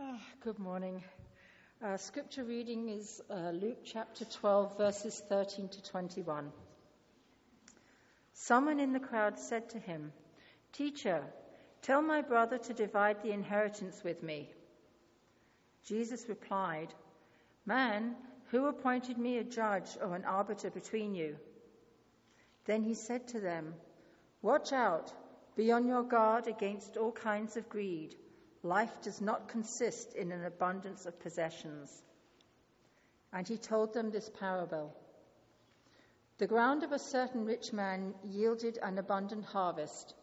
Ah, good morning. Uh, scripture reading is uh, Luke chapter 12, verses 13 to 21. Someone in the crowd said to him, Teacher, tell my brother to divide the inheritance with me. Jesus replied, Man, who appointed me a judge or an arbiter between you? Then he said to them, Watch out, be on your guard against all kinds of greed. Life does not consist in an abundance of possessions. And he told them this parable The ground of a certain rich man yielded an abundant harvest.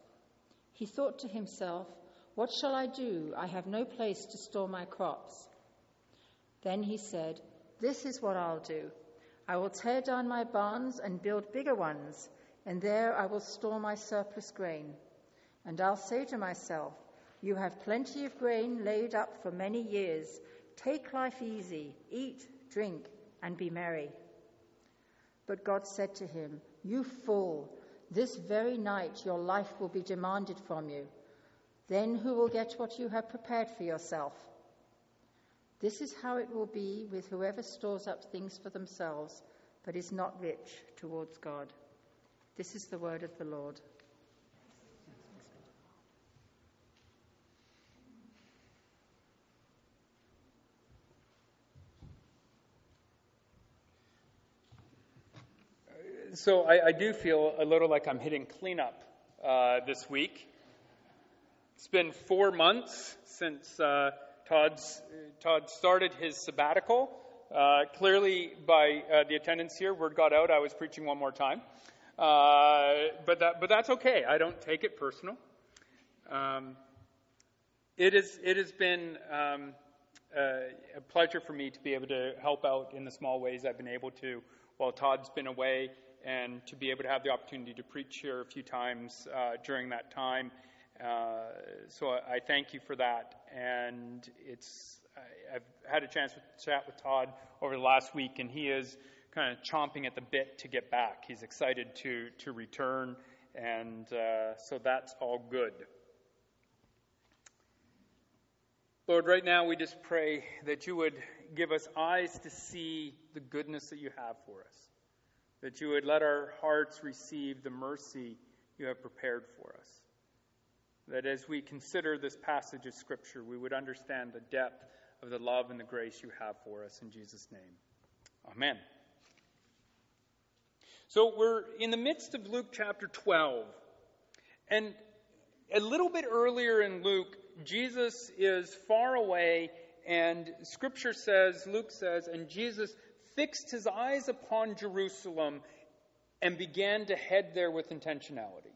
He thought to himself, What shall I do? I have no place to store my crops. Then he said, This is what I'll do. I will tear down my barns and build bigger ones, and there I will store my surplus grain. And I'll say to myself, you have plenty of grain laid up for many years. Take life easy, eat, drink, and be merry. But God said to him, You fool, this very night your life will be demanded from you. Then who will get what you have prepared for yourself? This is how it will be with whoever stores up things for themselves, but is not rich towards God. This is the word of the Lord. So I, I, do feel a little like I'm hitting cleanup uh, this week. It's been four months since uh, Todd's, Todd started his sabbatical. Uh, clearly, by uh, the attendance here, word got out I was preaching one more time. Uh, but, that, but that's okay. I don't take it personal. Um, it, is, it has been um, a pleasure for me to be able to help out in the small ways I've been able to while Todd's been away and to be able to have the opportunity to preach here a few times uh, during that time. Uh, so I, I, thank you for that. And it's I, have had a chance to chat with Todd over the last week, and he is kind of chomping at the bit to get back. He's excited to to return, and uh, so that's all good. Lord, right now we just pray that you would give us eyes to see the goodness that you have for us that you would let our hearts receive the mercy you have prepared for us. That as we consider this passage of Scripture, we would understand the depth of the love and the grace you have for us. In Jesus' name. Amen. So we're in the midst of Luke chapter 12. And a little bit earlier in Luke, Jesus is far away, and Scripture says, Luke says, and Jesus fixed his eyes upon Jerusalem and began to head there with intentionality.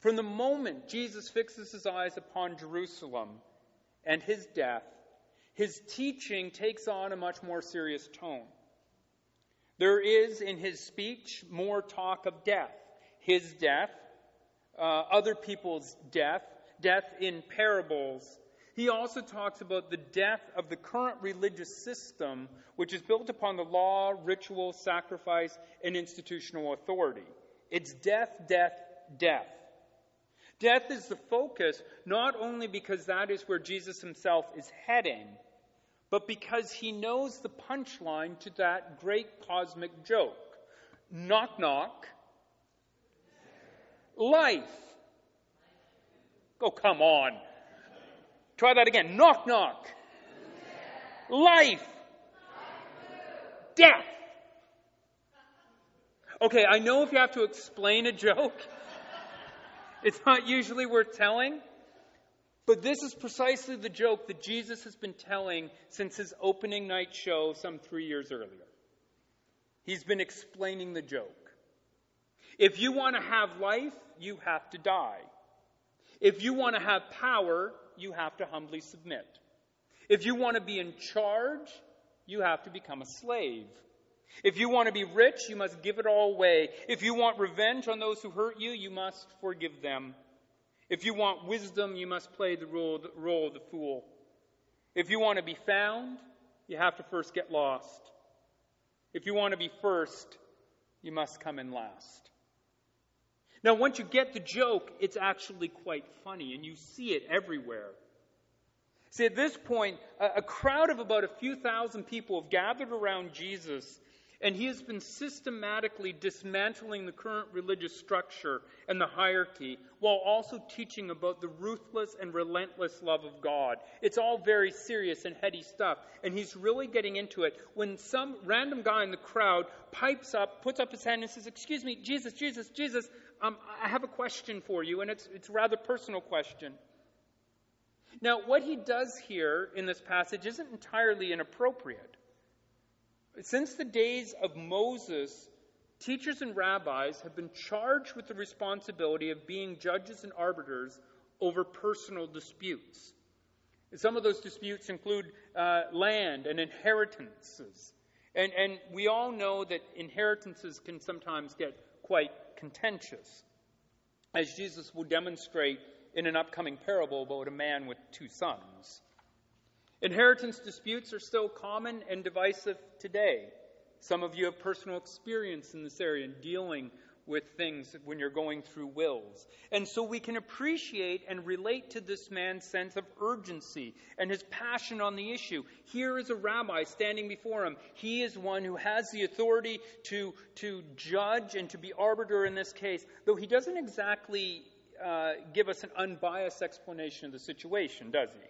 From the moment Jesus fixes his eyes upon Jerusalem and his death, his teaching takes on a much more serious tone. There is in his speech more talk of death, his death, uh, other people's death, death in parables, he also talks about the death of the current religious system, which is built upon the law, ritual, sacrifice, and institutional authority. It's death, death, death. Death is the focus, not only because that is where Jesus himself is heading, but because he knows the punchline to that great cosmic joke. Knock, knock. Life. Oh, come on. Try that again. Knock, knock. Life. Death. Okay, I know if you have to explain a joke, it's not usually worth telling. But this is precisely the joke that Jesus has been telling since his opening night show some three years earlier. He's been explaining the joke. If you want to have life, you have to die. If you want to have power, you have to humbly submit. If you want to be in charge, you have to become a slave. If you want to be rich, you must give it all away. If you want revenge on those who hurt you, you must forgive them. If you want wisdom, you must play the role, the role of the fool. If you want to be found, you have to first get lost. If you want to be first, you must come in last. Now, once you get the joke, it's actually quite funny, and you see it everywhere. See, at this point, a, crowd of about a few thousand people have gathered around Jesus and he has been systematically dismantling the current religious structure and the hierarchy while also teaching about the ruthless and relentless love of God. It's all very serious and heady stuff. And he's really getting into it when some random guy in the crowd pipes up, puts up his hand, and says, Excuse me, Jesus, Jesus, Jesus, um, I have a question for you. And it's, it's a rather personal question. Now, what he does here in this passage isn't entirely inappropriate. Since the days of Moses, teachers and rabbis have been charged with the responsibility of being judges and arbiters over personal disputes. Some of those disputes include uh, land and inheritances. And, and we all know that inheritances can sometimes get quite contentious, as Jesus will demonstrate in an upcoming parable about a man with two sons. Inheritance disputes are still common and divisive today. Some of you have personal experience in this area in dealing with things when you're going through wills. And so we can appreciate and relate to this man's sense of urgency and his passion on the issue. Here is a rabbi standing before him. He is one who has the authority to, to judge and to be arbiter in this case, though he doesn't exactly uh, give us an unbiased explanation of the situation, does he?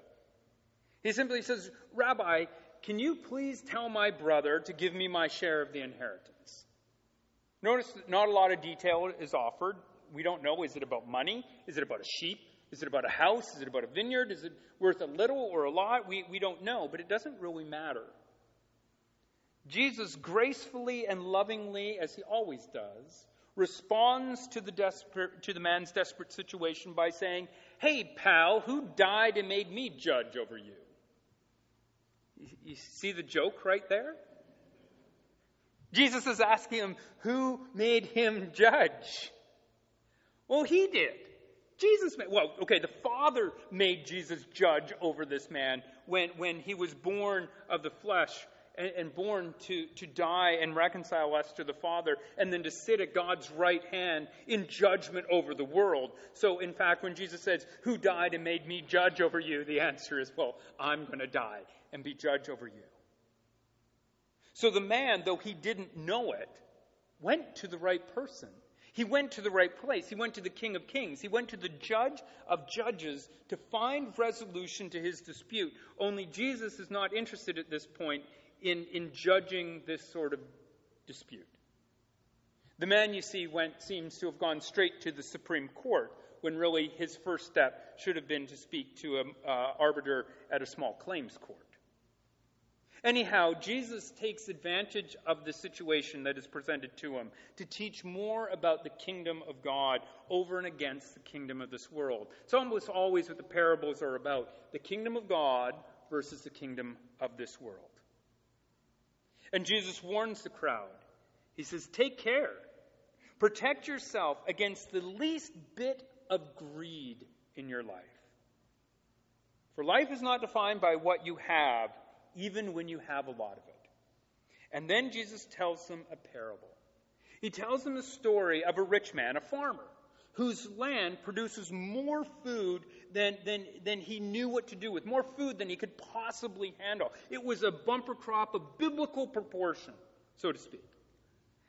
He simply says, Rabbi, can you please tell my brother to give me my share of the inheritance? Notice that not a lot of detail is offered. We don't know is it about money? Is it about a sheep? Is it about a house? Is it about a vineyard? Is it worth a little or a lot? We, we don't know, but it doesn't really matter. Jesus gracefully and lovingly, as he always does, responds to the, desperate, to the man's desperate situation by saying, Hey, pal, who died and made me judge over you? You see the joke right there? Jesus is asking him, Who made him judge? Well, he did. Jesus made, well, okay, the Father made Jesus judge over this man when, when he was born of the flesh and, and born to, to die and reconcile us to the Father, and then to sit at God's right hand in judgment over the world. So, in fact, when Jesus says, Who died and made me judge over you? the answer is, Well, I'm going to die and be judge over you. So the man, though he didn't know it, went to the right person. He went to the right place. He went to the King of Kings. He went to the Judge of Judges to find resolution to his dispute. Only Jesus is not interested at this point in, in judging this sort of dispute. The man, you see, went, seems to have gone straight to the Supreme Court when really his first step should have been to speak to an uh, arbiter at a small claims court. Anyhow, Jesus takes advantage of the situation that is presented to him to teach more about the kingdom of God over and against the kingdom of this world. It's almost always what the parables are about the kingdom of God versus the kingdom of this world. And Jesus warns the crowd. He says, Take care. Protect yourself against the least bit of greed in your life. For life is not defined by what you have even when you have a lot of it. And then Jesus tells them a parable. He tells them a story of a rich man, a farmer, whose land produces more food than, than, than he knew what to do with, more food than he could possibly handle. It was a bumper crop of biblical proportion, so to speak.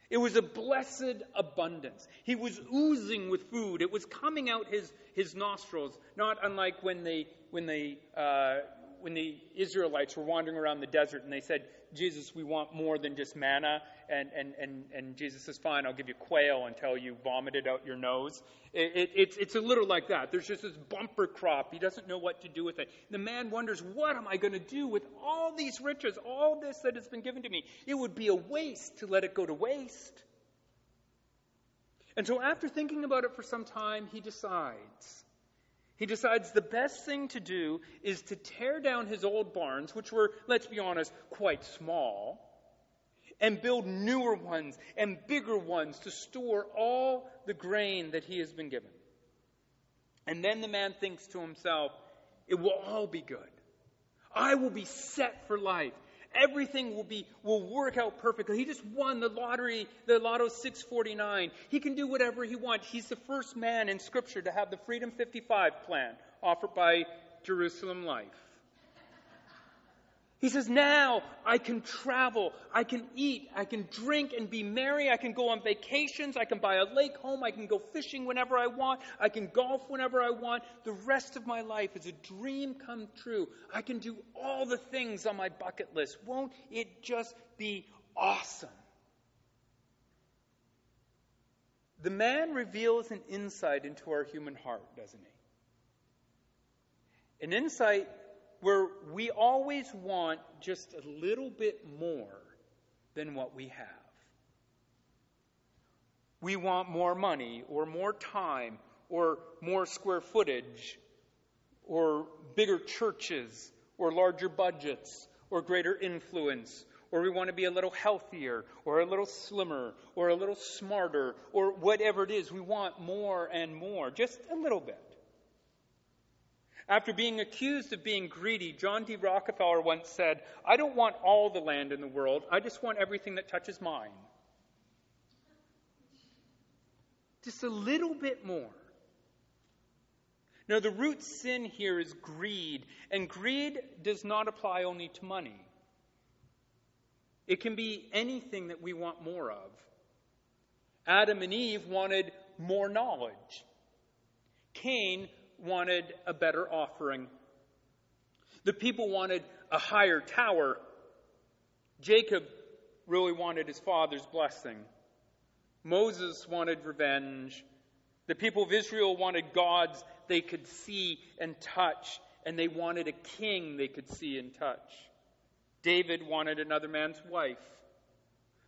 It was a blessed abundance. He was oozing with food. It was coming out his, his nostrils, not unlike when they, when they uh, when the Israelites were wandering around the desert and they said, Jesus, we want more than just manna. And, and, and, and Jesus says, Fine, I'll give you quail until you vomit it out your nose. It, it, it's, it's a little like that. There's just this bumper crop. He doesn't know what to do with it. The man wonders, What am I going to do with all these riches, all this that has been given to me? It would be a waste to let it go to waste. And so, after thinking about it for some time, he decides he decides the best thing to do is to tear down his old barns, which were, let's be honest, quite small, and build newer ones and bigger ones to store all the grain that he has been given. And then the man thinks to himself, it will all be good. I will be set for life. Everything will be will work out perfectly. He just won the lottery, the Lotto 649. He can do whatever he wants. He's the first man in Scripture to have the Freedom 55 plan offered by Jerusalem Life. He says, now I can travel, I can eat, I can drink and be merry, I can go on vacations, I can buy a lake home, I can go fishing whenever I want, I can golf whenever I want. The rest of my life is a dream come true. I can do all the things on my bucket list. Won't it just be awesome? The man reveals an insight into our human heart, doesn't he? An insight where we always want just a little bit more than what we have. We want more money or more time or more square footage or bigger churches or larger budgets or greater influence or we want to be a little healthier or a little slimmer or a little smarter or whatever it is. We want more and more, just a little bit. After being accused of being greedy, John D. Rockefeller once said, I don't want all the land in the world, I just want everything that touches mine. Just a little bit more. Now, the root sin here is greed, and greed does not apply only to money. It can be anything that we want more of. Adam and Eve wanted more knowledge. Cain wanted a better offering. The people wanted a higher tower. Jacob really wanted his father's blessing. Moses wanted revenge. The people of Israel wanted gods they could see and touch, and they wanted a king they could see and touch. David wanted another man's wife.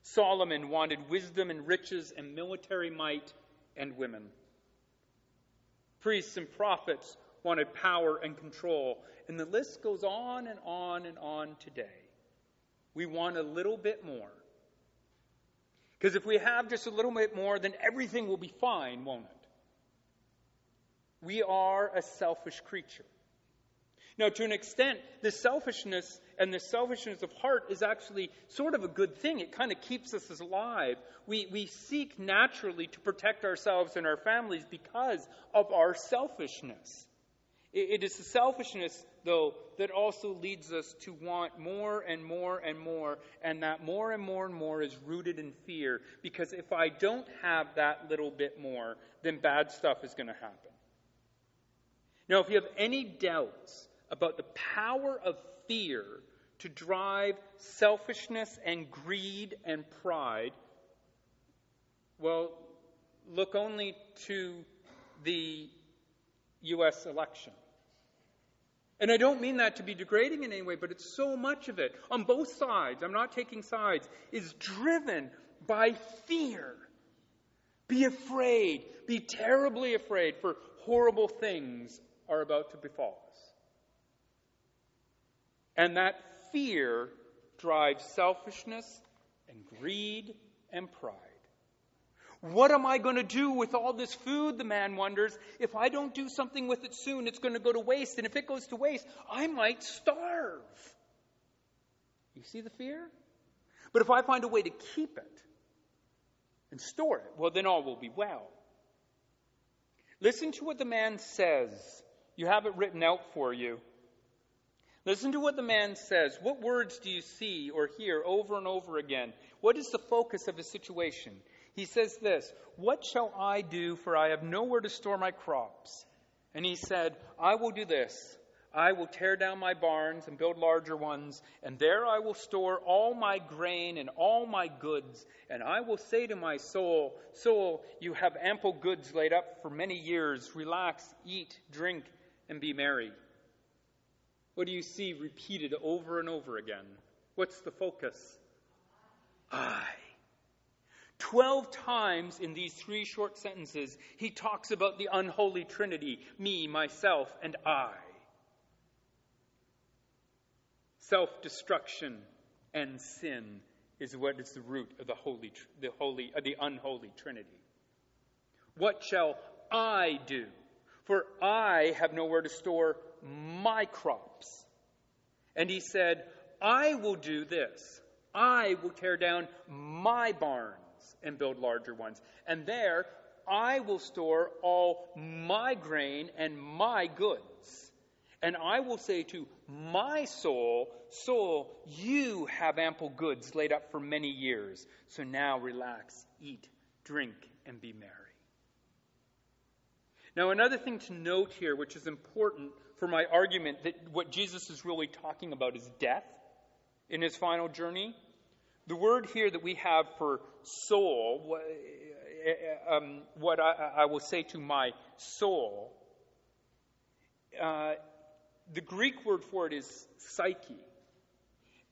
Solomon wanted wisdom and riches and military might and women. Priests and prophets wanted power and control. And the list goes on and on and on today. We want a little bit more. Because if we have just a little bit more, then everything will be fine, won't it? We are a selfish creature. Now, to an extent, this selfishness and the selfishness of heart is actually sort of a good thing. It kind of keeps us alive. We, we seek naturally to protect ourselves and our families because of our selfishness. it, it is the selfishness, though, that also leads us to want more and more and more, and that more and more and more is rooted in fear. Because if I don't have that little bit more, then bad stuff is going to happen. Now, if you have any doubts about the power of fear to drive selfishness and greed and pride, well, look only to the U.S. election. And I don't mean that to be degrading in any way, but it's so much of it, on both sides, I'm not taking sides, is driven by fear. Be afraid, be terribly afraid, for horrible things are about to befall. And that fear drives selfishness and greed and pride. What am I going to do with all this food, the man wonders. If I don't do something with it soon, it's going to go to waste. And if it goes to waste, I might starve. You see the fear? But if I find a way to keep it and store it, well, then all will be well. Listen to what the man says. You have it written out for you. Listen to what the man says. What words do you see or hear over and over again? What is the focus of his situation? He says this What shall I do, for I have nowhere to store my crops? And he said, I will do this. I will tear down my barns and build larger ones, and there I will store all my grain and all my goods. And I will say to my soul, Soul, you have ample goods laid up for many years. Relax, eat, drink, and be merry. What do you see repeated over and over again? What's the focus? I. Twelve times in these three short sentences, he talks about the unholy trinity me, myself, and I. Self destruction and sin is what is the root of the holy, the holy, uh, the unholy trinity. What shall I do? For I have nowhere to store my crops. And he said, I will do this. I will tear down my barns and build larger ones. And there I will store all my grain and my goods. And I will say to my soul, Soul, you have ample goods laid up for many years. So now relax, eat, drink, and be merry. Now, another thing to note here, which is important for my argument that what Jesus is really talking about is death in his final journey. The word here that we have for soul, um, what I, I, will say to my soul, uh, the Greek word for it is psyche.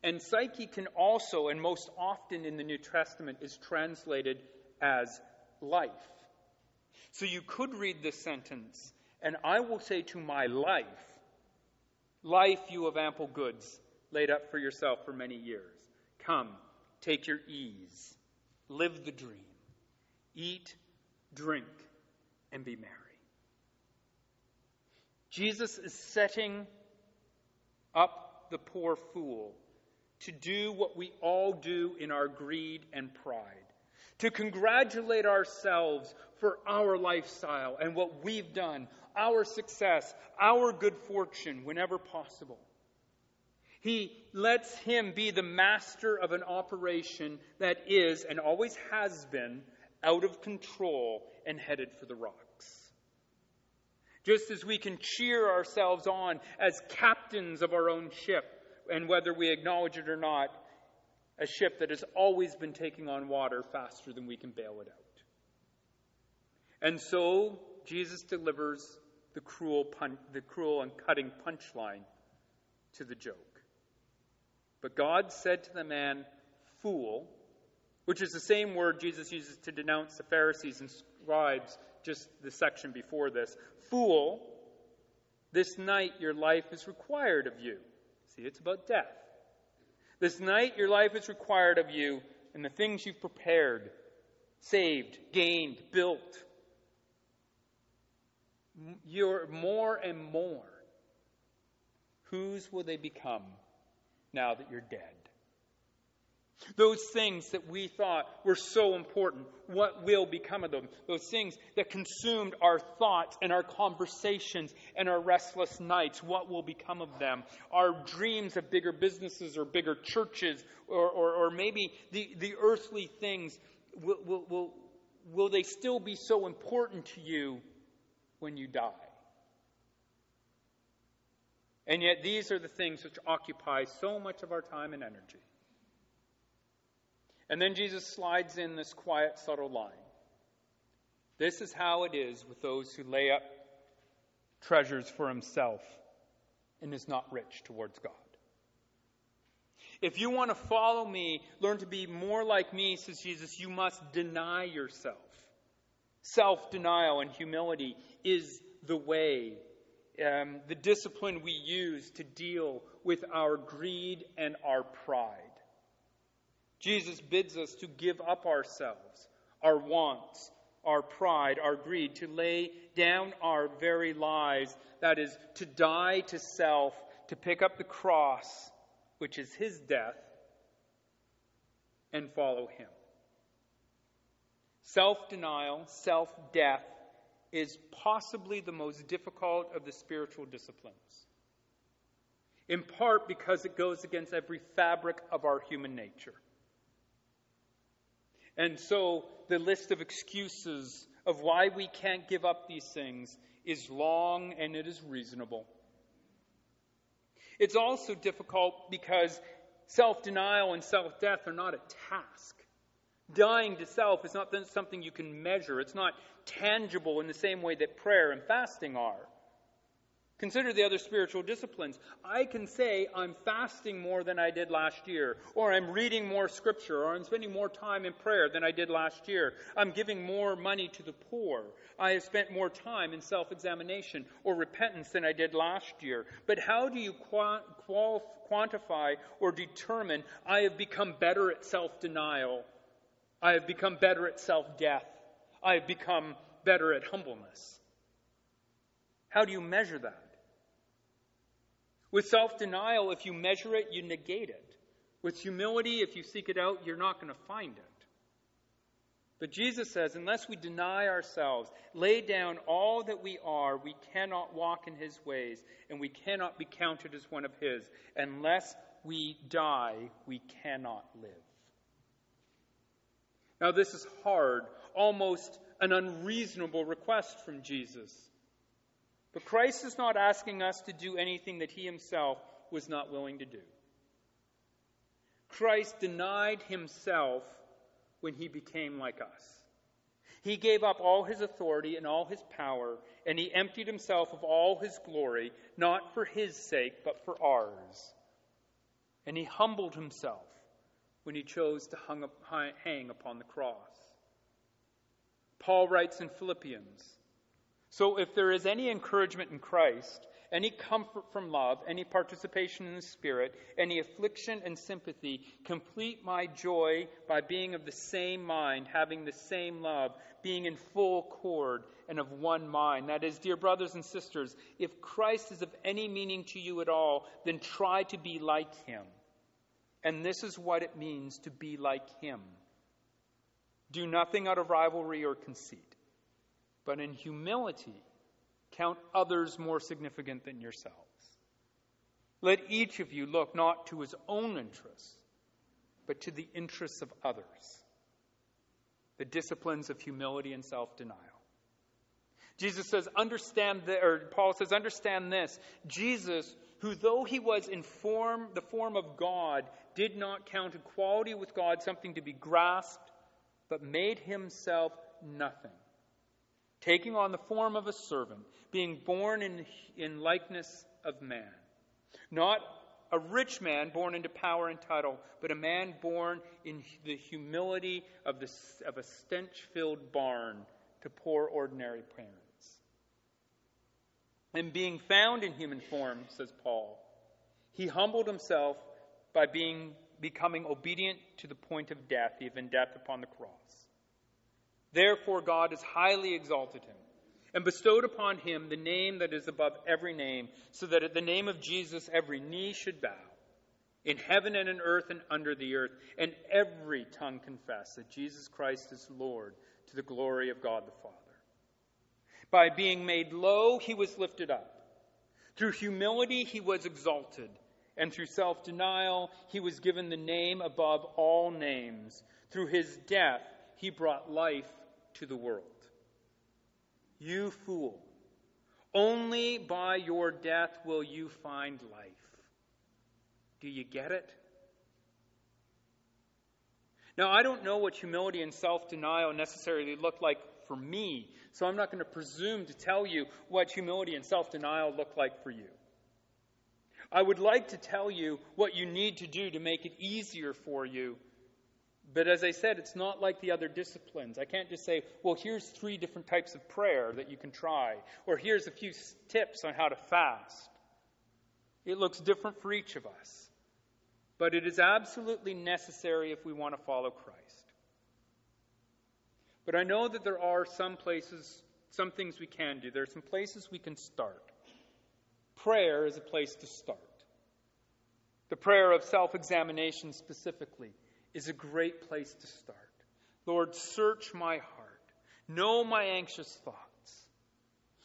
And psyche can also, and most often in the New Testament, is translated as life. So you could read this sentence, and I will say to my life, Life you have ample goods laid up for yourself for many years. Come, take your ease, live the dream, eat, drink, and be merry. Jesus is setting up the poor fool to do what we all do in our greed and pride, to congratulate ourselves for our lifestyle and what we've done, our success, our good fortune whenever possible. He lets him be the master of an operation that is and always has been out of control and headed for the rocks. Just as we can cheer ourselves on as captains of our own ship, and whether we acknowledge it or not, a ship that has always been taking on water faster than we can bail it out. And so Jesus delivers the cruel, pun- the cruel and cutting punchline to the joke. But God said to the man, Fool, which is the same word Jesus uses to denounce the Pharisees and scribes just the section before this. Fool, this night your life is required of you. See, it's about death. This night your life is required of you, and the things you've prepared, saved, gained, built, you're more and more. Whose will they become now that you're dead? Those things that we thought were so important, what will become of them? Those things that consumed our thoughts and our conversations and our restless nights, what will become of them? Our dreams of bigger businesses or bigger churches, or, or, or maybe the, the earthly things, will, will, will, will they still be so important to you when you die? And yet, these are the things which occupy so much of our time and energy. And then Jesus slides in this quiet, subtle line. This is how it is with those who lay up treasures for himself and is not rich towards God. If you want to follow me, learn to be more like me, says Jesus, you must deny yourself. Self denial and humility is the way, um, the discipline we use to deal with our greed and our pride. Jesus bids us to give up ourselves, our wants, our pride, our greed, to lay down our very lives. That is, to die to self, to pick up the cross, which is his death, and follow him. Self denial, self death, is possibly the most difficult of the spiritual disciplines. In part because it goes against every fabric of our human nature. And so the list of excuses of why we can't give up these things is long and it is reasonable. It's also difficult because self denial and self death are not a task. Dying to self is not something you can measure, it's not tangible in the same way that prayer and fasting are. Consider the other spiritual disciplines. I can say I'm fasting more than I did last year, or I'm reading more scripture, or I'm spending more time in prayer than I did last year. I'm giving more money to the poor. I have spent more time in self examination or repentance than I did last year. But how do you quantify or determine I have become better at self denial? I have become better at self death. I have become better at humbleness. How do you measure that? With self denial, if you measure it, you negate it. With humility, if you seek it out, you're not going to find it. But Jesus says, unless we deny ourselves, lay down all that we are, we cannot walk in his ways, and we cannot be counted as one of his. Unless we die, we cannot live. Now, this is hard, almost an unreasonable request from Jesus. But Christ is not asking us to do anything that he himself was not willing to do. Christ denied himself when he became like us. He gave up all his authority and all his power, and he emptied himself of all his glory, not for his sake, but for ours. And he humbled himself when he chose to hang upon the cross. Paul writes in Philippians So if there is any encouragement in Christ, any comfort from love, any participation in the Spirit, any affliction and sympathy. Complete my joy by being of the same mind, having the same love, being in full accord and of one mind. That is, dear brothers and sisters, if Christ is of any meaning to you at all, then try to be like him. And this is what it means to be like him. Do nothing out of rivalry or conceit, but in humility Count others more significant than yourselves. Let each of you look not to his own interests, but to the interests of others. The disciplines of humility and self denial. Jesus says, understand, the, or Paul says, understand this. Jesus, who though he was in form, the form of God, did not count equality with God something to be grasped, but made himself nothing taking on the form of a servant, being born in, in likeness of man. Not a rich man born into power and title, but a man born in the humility of, the, of a stench filled barn to poor ordinary parents. And being found in human form, says Paul, he humbled himself by being, becoming obedient to the point of death, even death upon the cross. Therefore, God has highly exalted him and bestowed upon him the name that is above every name, so that at the name of Jesus every knee should bow, in heaven and in earth and under the earth, and every tongue confess that Jesus Christ is Lord to the glory of God the Father. By being made low, he was lifted up. Through humility, he was exalted. And through self denial, he was given the name above all names. Through his death, he brought life to the world. You fool, only by your death will you find life. Do you get it? Now, I don't know what humility and self denial necessarily look like for me, so I'm not going to presume to tell you what humility and self denial look like for you. I would like to tell you what you need to do to make it easier for you but as I said, it's not like the other disciplines. I can't just say, well, here's three different types of prayer that you can try, or here's a few tips on how to fast. It looks different for each of us. But it is absolutely necessary if we want to follow Christ. But I know that there are some places, some things we can do. There are some places we can start. Prayer is a place to start. The prayer of self examination specifically is a great place to start. Lord, search my heart. Know my anxious thoughts.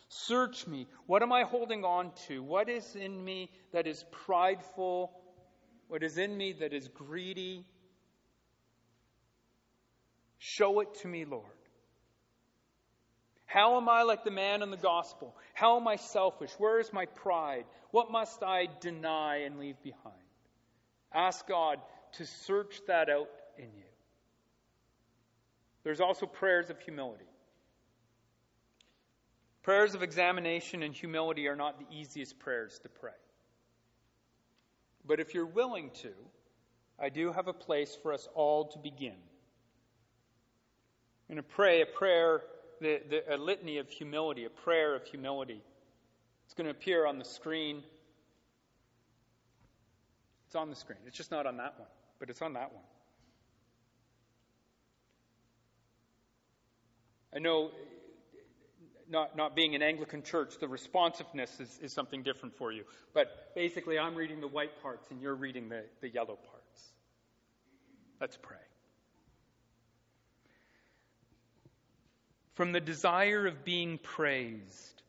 Search me. What am I holding on to? What is in me that is prideful? What is in me that is greedy? Show it to me, Lord. How am I like the man in the gospel? How am I selfish? Where is my pride? What must I deny and leave behind? Ask God to search that out in you. There's also prayers of humility. Prayers of examination and humility are not the easiest prayers to pray. But if you're willing to, I do have a place for us all to begin. I'm going to pray a prayer, the, the, a litany of humility, a prayer of humility. It's going to appear on the screen. It's on the screen. It's just not on that one but it's on that one. I know, not, not being an Anglican church, the responsiveness is, is something different for you. But basically, I'm reading the white parts and you're reading the, the yellow parts. Let's pray. from the desire of being praised,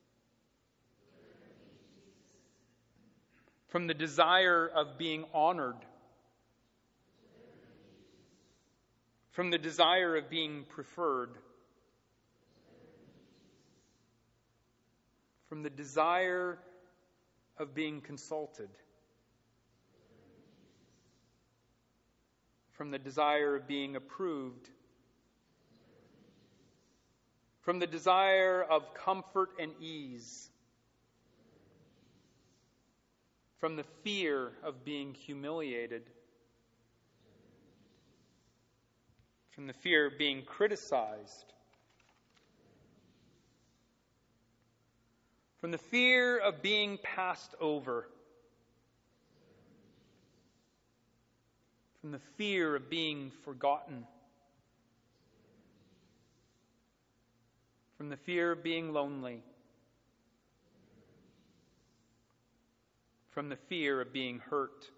from the desire of being honored, from the desire of being preferred, from the desire of being consulted. from the desire of being approved, from the desire of comfort and ease, from the fear of being humiliated, from the fear of being criticized, from the fear of being passed over. from the fear of being forgotten, from the fear of being lonely, from the fear of being hurt,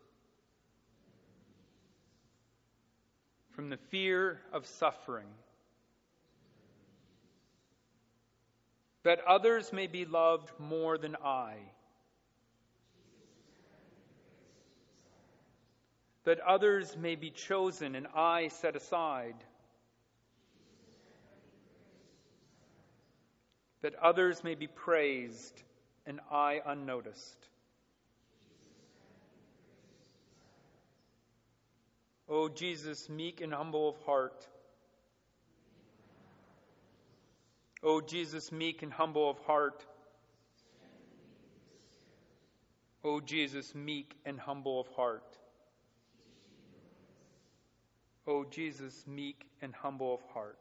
from the fear of suffering. That others may be loved more than I. that others may be chosen and I set aside, that others may be praised and I unnoticed. O Jesus, meek and humble of heart. O Jesus, meek and humble of heart. O Jesus, meek and humble of heart. O Jesus, meek and humble of heart,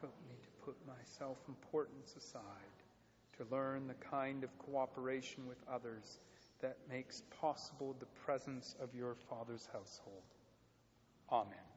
help me to put my self importance aside, to learn the kind of cooperation with others that makes possible the presence of your Father's household. Amen.